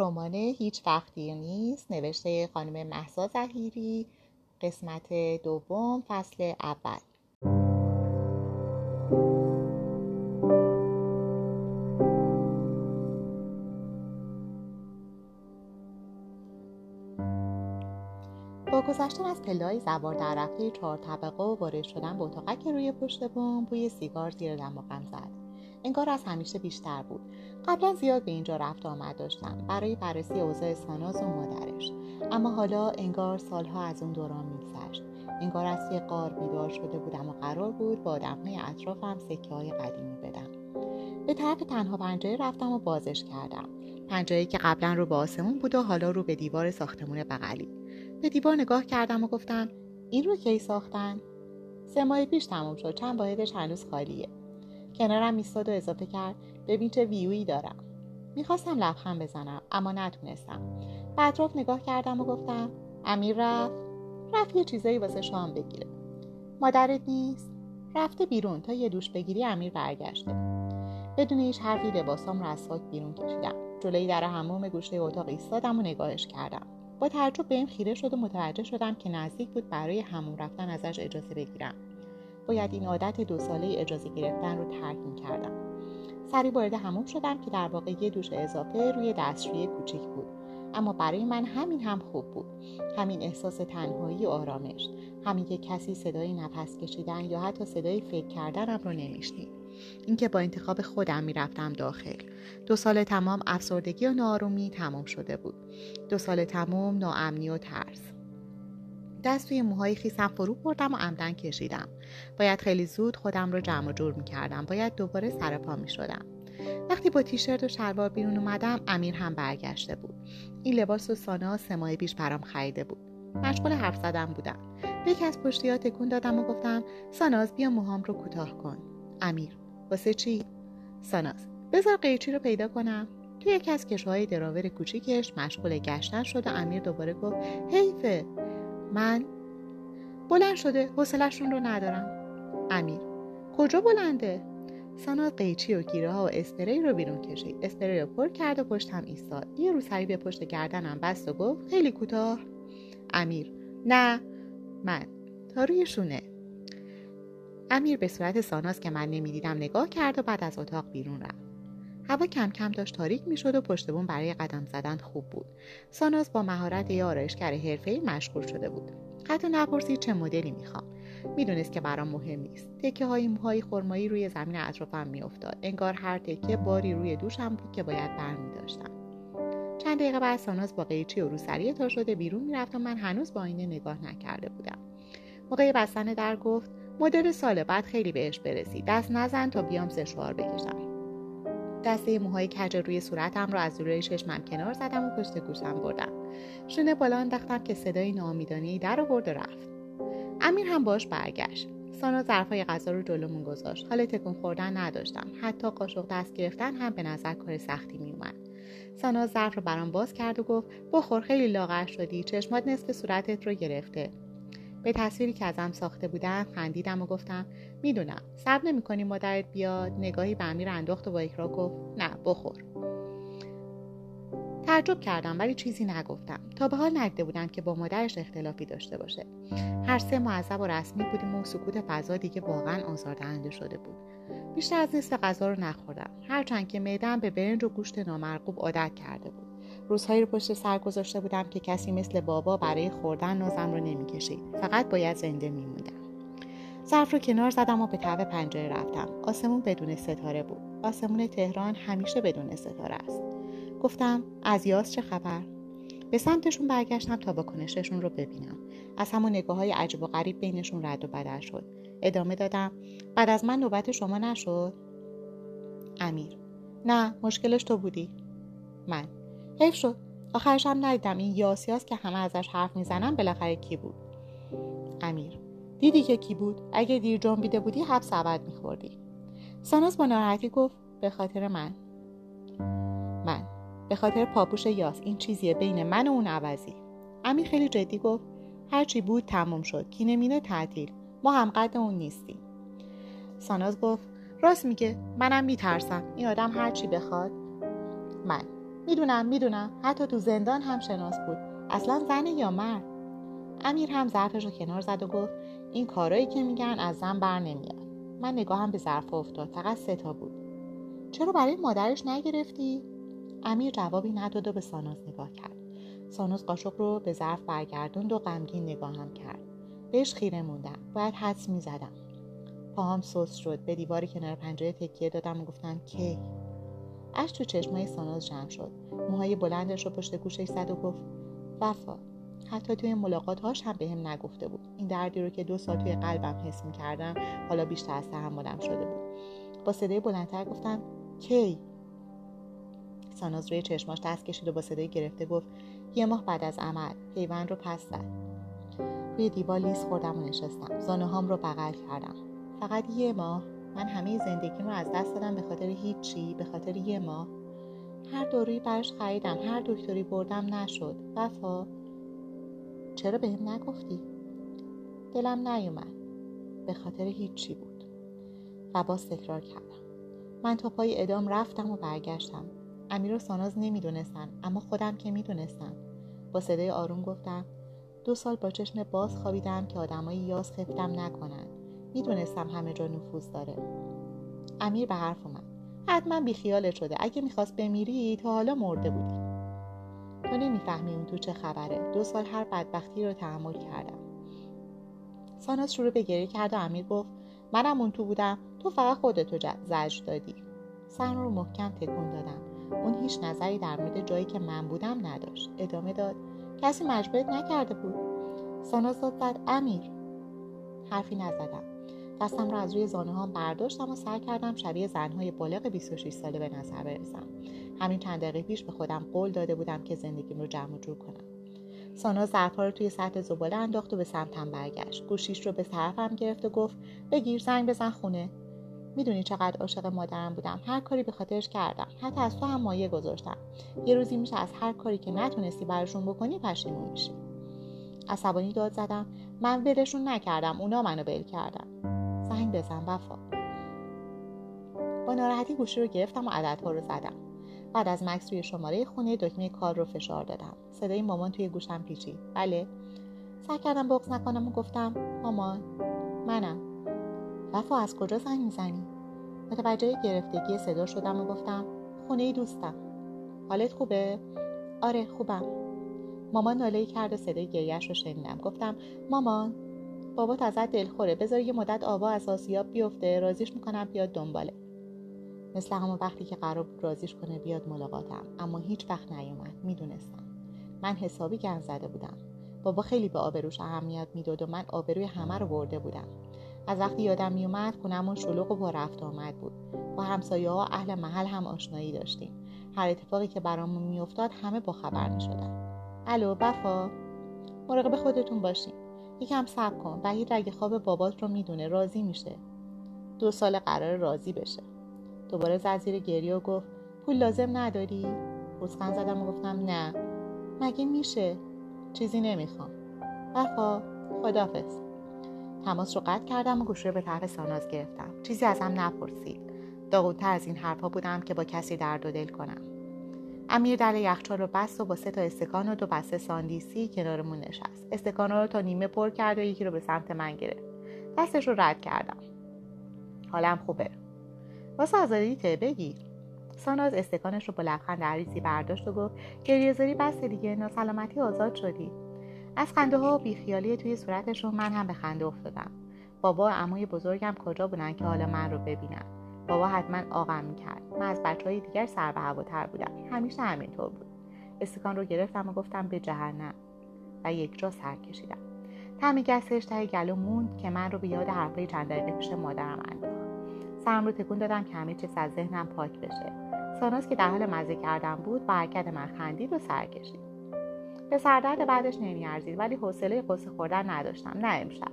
رمان هیچ وقتی نیست نوشته خانم محسا زهیری قسمت دوم فصل اول. با گذشتن از پلای زوار در رفته چهار طبقه و وارد شدن به اتاقک روی پشت بوم بوی سیگار زیر دماغم زد. انگار از همیشه بیشتر بود. قبلا زیاد به اینجا رفت آمد داشتم برای بررسی اوضاع ساناز و مادرش. اما حالا انگار سالها از اون دوران میگذشت. انگار از توی قار بیدار شده بودم و قرار بود با آدمهای اطرافم سکه های قدیمی بدم. به طرف تنها پنجره رفتم و بازش کردم. پنجره که قبلا رو به آسمون بود و حالا رو به دیوار ساختمون بغلی. به دیوار نگاه کردم و گفتم این رو کی ساختن؟ سه ماه پیش تموم شد. چند واحدش هنوز خالیه. کنارم ایستاد و اضافه کرد. ببین چه ویویی دارم. می‌خواستم لبخند بزنم اما نتونستم. به اطراف نگاه کردم و گفتم امیر رفت. رفت یه چیزایی واسه شام بگیره. مادرت نیست؟ رفته بیرون تا یه دوش بگیری امیر برگشته. بدون هیچ حرفی لباسام رو از بیرون کشیدم. جلوی در هموم گوشه اتاق ایستادم و نگاهش کردم. با تعجب به این خیره شد و متوجه شدم که نزدیک بود برای همون رفتن ازش اجازه بگیرم. باید این عادت دو ساله اجازه گرفتن رو ترک کردم سری وارد هموم شدم که در واقع یه دوش اضافه روی دستشویی کوچیک بود. اما برای من همین هم خوب بود. همین احساس تنهایی و آرامش. همین که کسی صدای نفس کشیدن یا حتی صدای فکر کردنم رو نمیشنید. اینکه با انتخاب خودم می‌رفتم داخل. دو سال تمام افسردگی و نارومی تمام شده بود. دو سال تمام ناامنی و ترس. دست توی موهای خیسم فرو بردم و عمدن کشیدم. باید خیلی زود خودم رو جمع و جور می‌کردم. باید دوباره سر پا می‌شدم. وقتی با تیشرت و شلوار بیرون اومدم امیر هم برگشته بود. این لباس و سانا سه ماه پیش برام خریده بود. مشغول حرف زدن بودم. به یکی از پشتی ها تکون دادم و گفتم ساناز بیا موهام رو کوتاه کن. امیر واسه چی؟ ساناز بذار قیچی رو پیدا کنم. تو یکی از کشوهای دراور کوچیکش مشغول گشتن شد و امیر دوباره گفت حیفه. من بلند شده حوصلهشون رو ندارم. امیر کجا بلنده؟ ساناز قیچی و گیره ها و اسپری رو بیرون کشید. اسپری رو پر کرد و پشتم ایستاد. یه روسری به پشت گردنم بست و گفت خیلی کوتاه. امیر نه من. تا روی شونه. امیر به صورت ساناز که من نمی‌دیدم نگاه کرد و بعد از اتاق بیرون رفت. هوا کم کم داشت تاریک می‌شد و پشت بون برای قدم زدن خوب بود. ساناز با مهارت یه آرایشگر حرفهای مشغول شده بود. حتی نپرسید چه مدلی می‌خوام؟ می‌دونست که برام مهم نیست. تکه های موهای خرمایی روی زمین اطرافم میافتاد. انگار هر تکه باری روی دوشم بود که باید برمی داشتم چند دقیقه بعد ساناز با قیچی و روسری تا شده بیرون می‌رفت و من هنوز با آینه نگاه نکرده بودم. موقع بستن در گفت مدل سال بعد خیلی بهش برسی. دست نزن تا بیام سشوار بکشم. دسته موهای کج روی صورتم رو از روی چشمم کنار زدم و پشت گوشم بردم. شونه بالا انداختم که صدای ناامیدانهای در آورد و رفت. امیر هم باش برگشت. سانا ظرفای غذا رو جلومون گذاشت. حال تکون خوردن نداشتم. حتی قاشق دست گرفتن هم به نظر کار سختی میومد سانا ظرف رو برام باز کرد و گفت بخور خیلی لاغر شدی. چشمات نصف صورتت رو گرفته. به تصویری که ازم ساخته بودم خندیدم و گفتم می‌دونم صبر نمی‌کنی مادرت بیاد. نگاهی به امیر انداخت و با اکرا گفت نه بخور. تعجب کردم ولی چیزی نگفتم. تا به حال ندیده بودم که با مادرش اختلافی داشته باشه. هر سه معذب و رسمی بودیم و سکوت فضا دیگه واقعا آزاردهنده شده بود. بیشتر از نصف غذا رو نخوردم. هرچند که معدم به برنج و گوشت نامرغوب عادت کرده بود. روزهایی رو پشت سر گذاشته بودم که کسی مثل بابا برای خوردن نازم رو نمی‌کشید. فقط باید زنده میموندم. ظرف رو کنار زدم و به طرف پنجره رفتم. آسمون بدون ستاره بود. آسمون تهران همیشه بدون ستاره است. گفتم از یاس چه خبر؟ به سمتشون برگشتم تا واکنششون رو ببینم. از همون نگاه های عجب و غریب بینشون رد و بدل شد. ادامه دادم بعد از من نوبت شما نشد. امیر. نه مشکلش تو بودی. من. حیف شد. آخرش هم ندیدم این یاسیاس که همه ازش حرف می‌زنن بالاخره کی بود. امیر دیدی که کی بود؟ اگه دیر جنبیده بودی حبس ابد میخوردی. ساناز با ناراحتی گفت به خاطر من. من. به خاطر پاپوش یاس این چیزیه بین من و اون عوضی. امیر خیلی جدی گفت هرچی بود تموم شد. کی نمینه تعطیل. ما هم قد اون نیستیم. ساناز گفت راست میگه. منم میترسم. این آدم هرچی بخواد. من. می‌دونم می‌دونم. حتی تو زندان هم شناس بود. اصلا زنه یا مرد. امیر هم ظرفش رو کنار زد و گفت این کارایی که میگن از زن بر نمیاد. من نگاهم به ظرف افتاد. فقط سه تا بود. چرا برای مادرش نگرفتی؟ امیر جوابی نداد و به ساناز نگاه کرد. سانوس قاشق رو به ظرف برگردوند و غمگین نگاهم کرد. بهش خیره موندم. باید حدس می‌زدم. پاهام سوس شد. به دیواری کنار پنجره تکیه دادم و گفتم کی؟ اش تو چشمای ساناز جمع شد. موهای بلندش رو پشت گوشش زد و گفت وفا. حتی توی ملاقات هاش هم بهم به نگفته بود. این دردی رو که دو سال توی قلبم حس کردم حالا بیشتر از تحملم شده بود. با صدای بلندتر گفتم کی؟ ساناز روی چشماش دست کشید و با صدای گرفته گفت یه ماه بعد از عمل پیوند رو پس زد. روی دیوار لیز خوردم و نشستم. زانه هام رو بغل کردم. فقط یه ماه من همه زندگیم رو از دست دادم به خاطر هیچی به خاطر یه ماه هر دارویی برش خریدم هر دکتری بردم نشد. وفا. چرا به هم نگفتی؟ دلم نیومد. به خاطر هیچی بود. و باز تکرار کردم. من تا پای ادام رفتم و برگشتم. امیر و ساناز نمی‌دونستن اما خودم که می‌دونستم. با صدای آروم گفتم دو سال با چشم باز خوابیدم که آدمای یاس خفتم نکنن. می‌دونستم همه جا نفوذ داره. امیر به حرف اومد. حتما بیخیالت شده. اگه می‌خواست بمیری تا حالا مرده بودی. تو نمی‌فهمی اون تو چه خبره. دو سال هر بدبختی رو تحمل کردم. ساناز شروع به گریه کرد و امیر گفت منم اون تو بودم. تو فقط خودتو زجر دادی. سر رو محکم تکون دادم. اون هیچ نظری در مورد جایی که من بودم نداشت. ادامه داد کسی مجبورت نکرده بود. ساناز داد امیر. حرفی نزدم. دستم را از روی زانه هم برداشتم و سعی کردم شبیه زنهای بالغ 26 ساله به نظر برسم. همین چند دقیقه پیش به خودم قول داده بودم که زندگیم رو جمع جور کنم. سانا ظرفها رو توی سطح زباله انداخت و به سمتم برگشت. گوشیش رو به طرفم گرفت و گفت بگیر زنگ بزن خونه. می‌دونی چقدر عاشق مادرم بودم. هر کاری به خاطرش کردم. حتی از تو هم مایه گذاشتم. یه روزی میشه از هر کاری که نتونستی براشون بکنی پشیمون میشی. عصبانی داد زدم. من ولشون نکردم. اونا منو بل کردن. بزن وفا با ناراحتی گوشی رو گرفتم و عددها رو زدم. بعد از مکس روی شماره خونه دکمه کار رو فشار دادم. صدای مامان توی گوشم پیچید. بله. سعی کردم بغز نکنم و گفتم مامان منم. وفا از کجا زنگ می‌زنی؟ متوجه گرفتگی صدا شدم و گفتم خونه دوستم. حالت خوبه؟ آره خوبم. مامان ناله کرد و صدای گریهش رو شنیدم. گفتم مامان بابات ازت دلخوره. بذار یه مدت آوا از آسیاب بیفته. رازیش می‌کنم بیاد دنباله. مثل همون وقتی که قرار بود رازیش کنه بیاد ملاقاتم. اما هیچ وقت نیومد. می‌دونستم. من حسابی گن زده بودم. بابا خیلی به آبروش اهمیت می‌داد و من آبروی همه رو برده بودم. از وقتی یادم میومد خونمون شلوغ و با رفت آمد بود. با همسایه ها اهل محل هم آشنایی داشتیم. هر اتفاقی که برامون میافتاد همه با خبر می‌شدن. الو بفا مراقب خودتون باشین. یکم صبر کن وحید رگ خواب بابات رو می‌دونه راضی میشه. دو سال قرار راضی بشه. دوباره زد زیر گریه و گفت پول لازم نداری؟ پوزخند زدم و گفتم نه. مگه میشه؟ چیزی نمی‌خوام. بفا خدافظ تماس رو قطع کردم و گوشی به طرف ساناز گرفتم. چیزی از هم نپرسید. داغونتر از این حرفها بودم که با کسی درد و دل کنم. امیر در یخچال رو بست و با سه تا استکان و دو بسته ساندیسی کنارمون نشست. استکان رو تا نیمه پر کرد و یکی رو به سمت من گرفت. دستش رو رد کردم. حالم خوبه. واسه آزادیته بگیر ساناز استکانش رو با لبخند عریضی برداشت و گفت گریهزاری بس دیگه ناسلامتی آزاد شدی. از خنده ها و بیخیالی توی صورتشون من هم به خنده افتادم. بابا و عموی بزرگم کجا بودن که حالا من رو ببینن؟ بابا حتما آقم می‌کرد من از بچه های دیگر سر به هواتر بودم. همیشه همینطور بود. استکان رو گرفتم و گفتم به جهنم. و یک جا سر کشیدم. تمی گسش ته گلو موند که من رو به یاد حرفای چند دقیقه پیش مادرم انداخت. سرم رو تکون دادم که همه چیز از ذهنم پاک بشه. ساناس که در حال مزه کردن بود با حرکت من خندید و سر کشید. به سردرد بعدش نمیارزید ولی حوصله قصه خوردن نداشتم. نه امشب.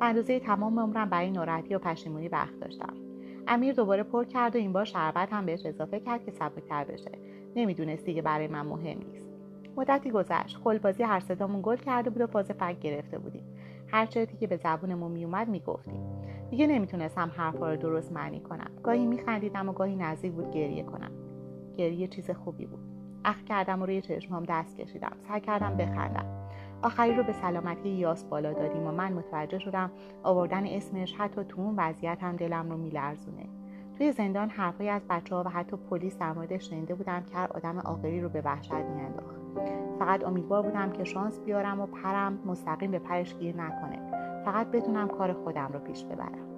اندازه تمام عمرم برای ناراحتی و پشیمونی وقت داشتم. امیر دوباره پر کرد و این بار شربت هم بهش اضافه کرد که سبکتر بشه. نمی‌دونست دیگه برای من مهم نیست. مدتی گذشت. خلبازی هر صدامون گل کرده بود و فاز فک گرفته بودیم. هر چیزی که به زبونمون میومد می‌گفتیم. دیگه نمی‌تونستم حرفها رو درست معنی کنم. گاهی میخندیدم و گاهی نزدیک بود گریه کنم. گریه چیز خوبی بود. اخ کردم و روی چشمام دست کشیدم. سعی کردم بخندم. آخری رو به سلامتی یاس بالا دادیم و من متوجه شدم آوردن اسمش حتی تو اون وضعیت هم دلم رو میلرزونه. توی زندان حرفهایی از بچه ها و حتی پلیس در موردش شنیده بودم که هر آدم عاقلی رو به وحشت میانداخت. فقط امیدوار بودم که شانس بیارم و پرم مستقیم به پرش گیر نکنه. فقط بتونم کار خودم رو پیش ببرم.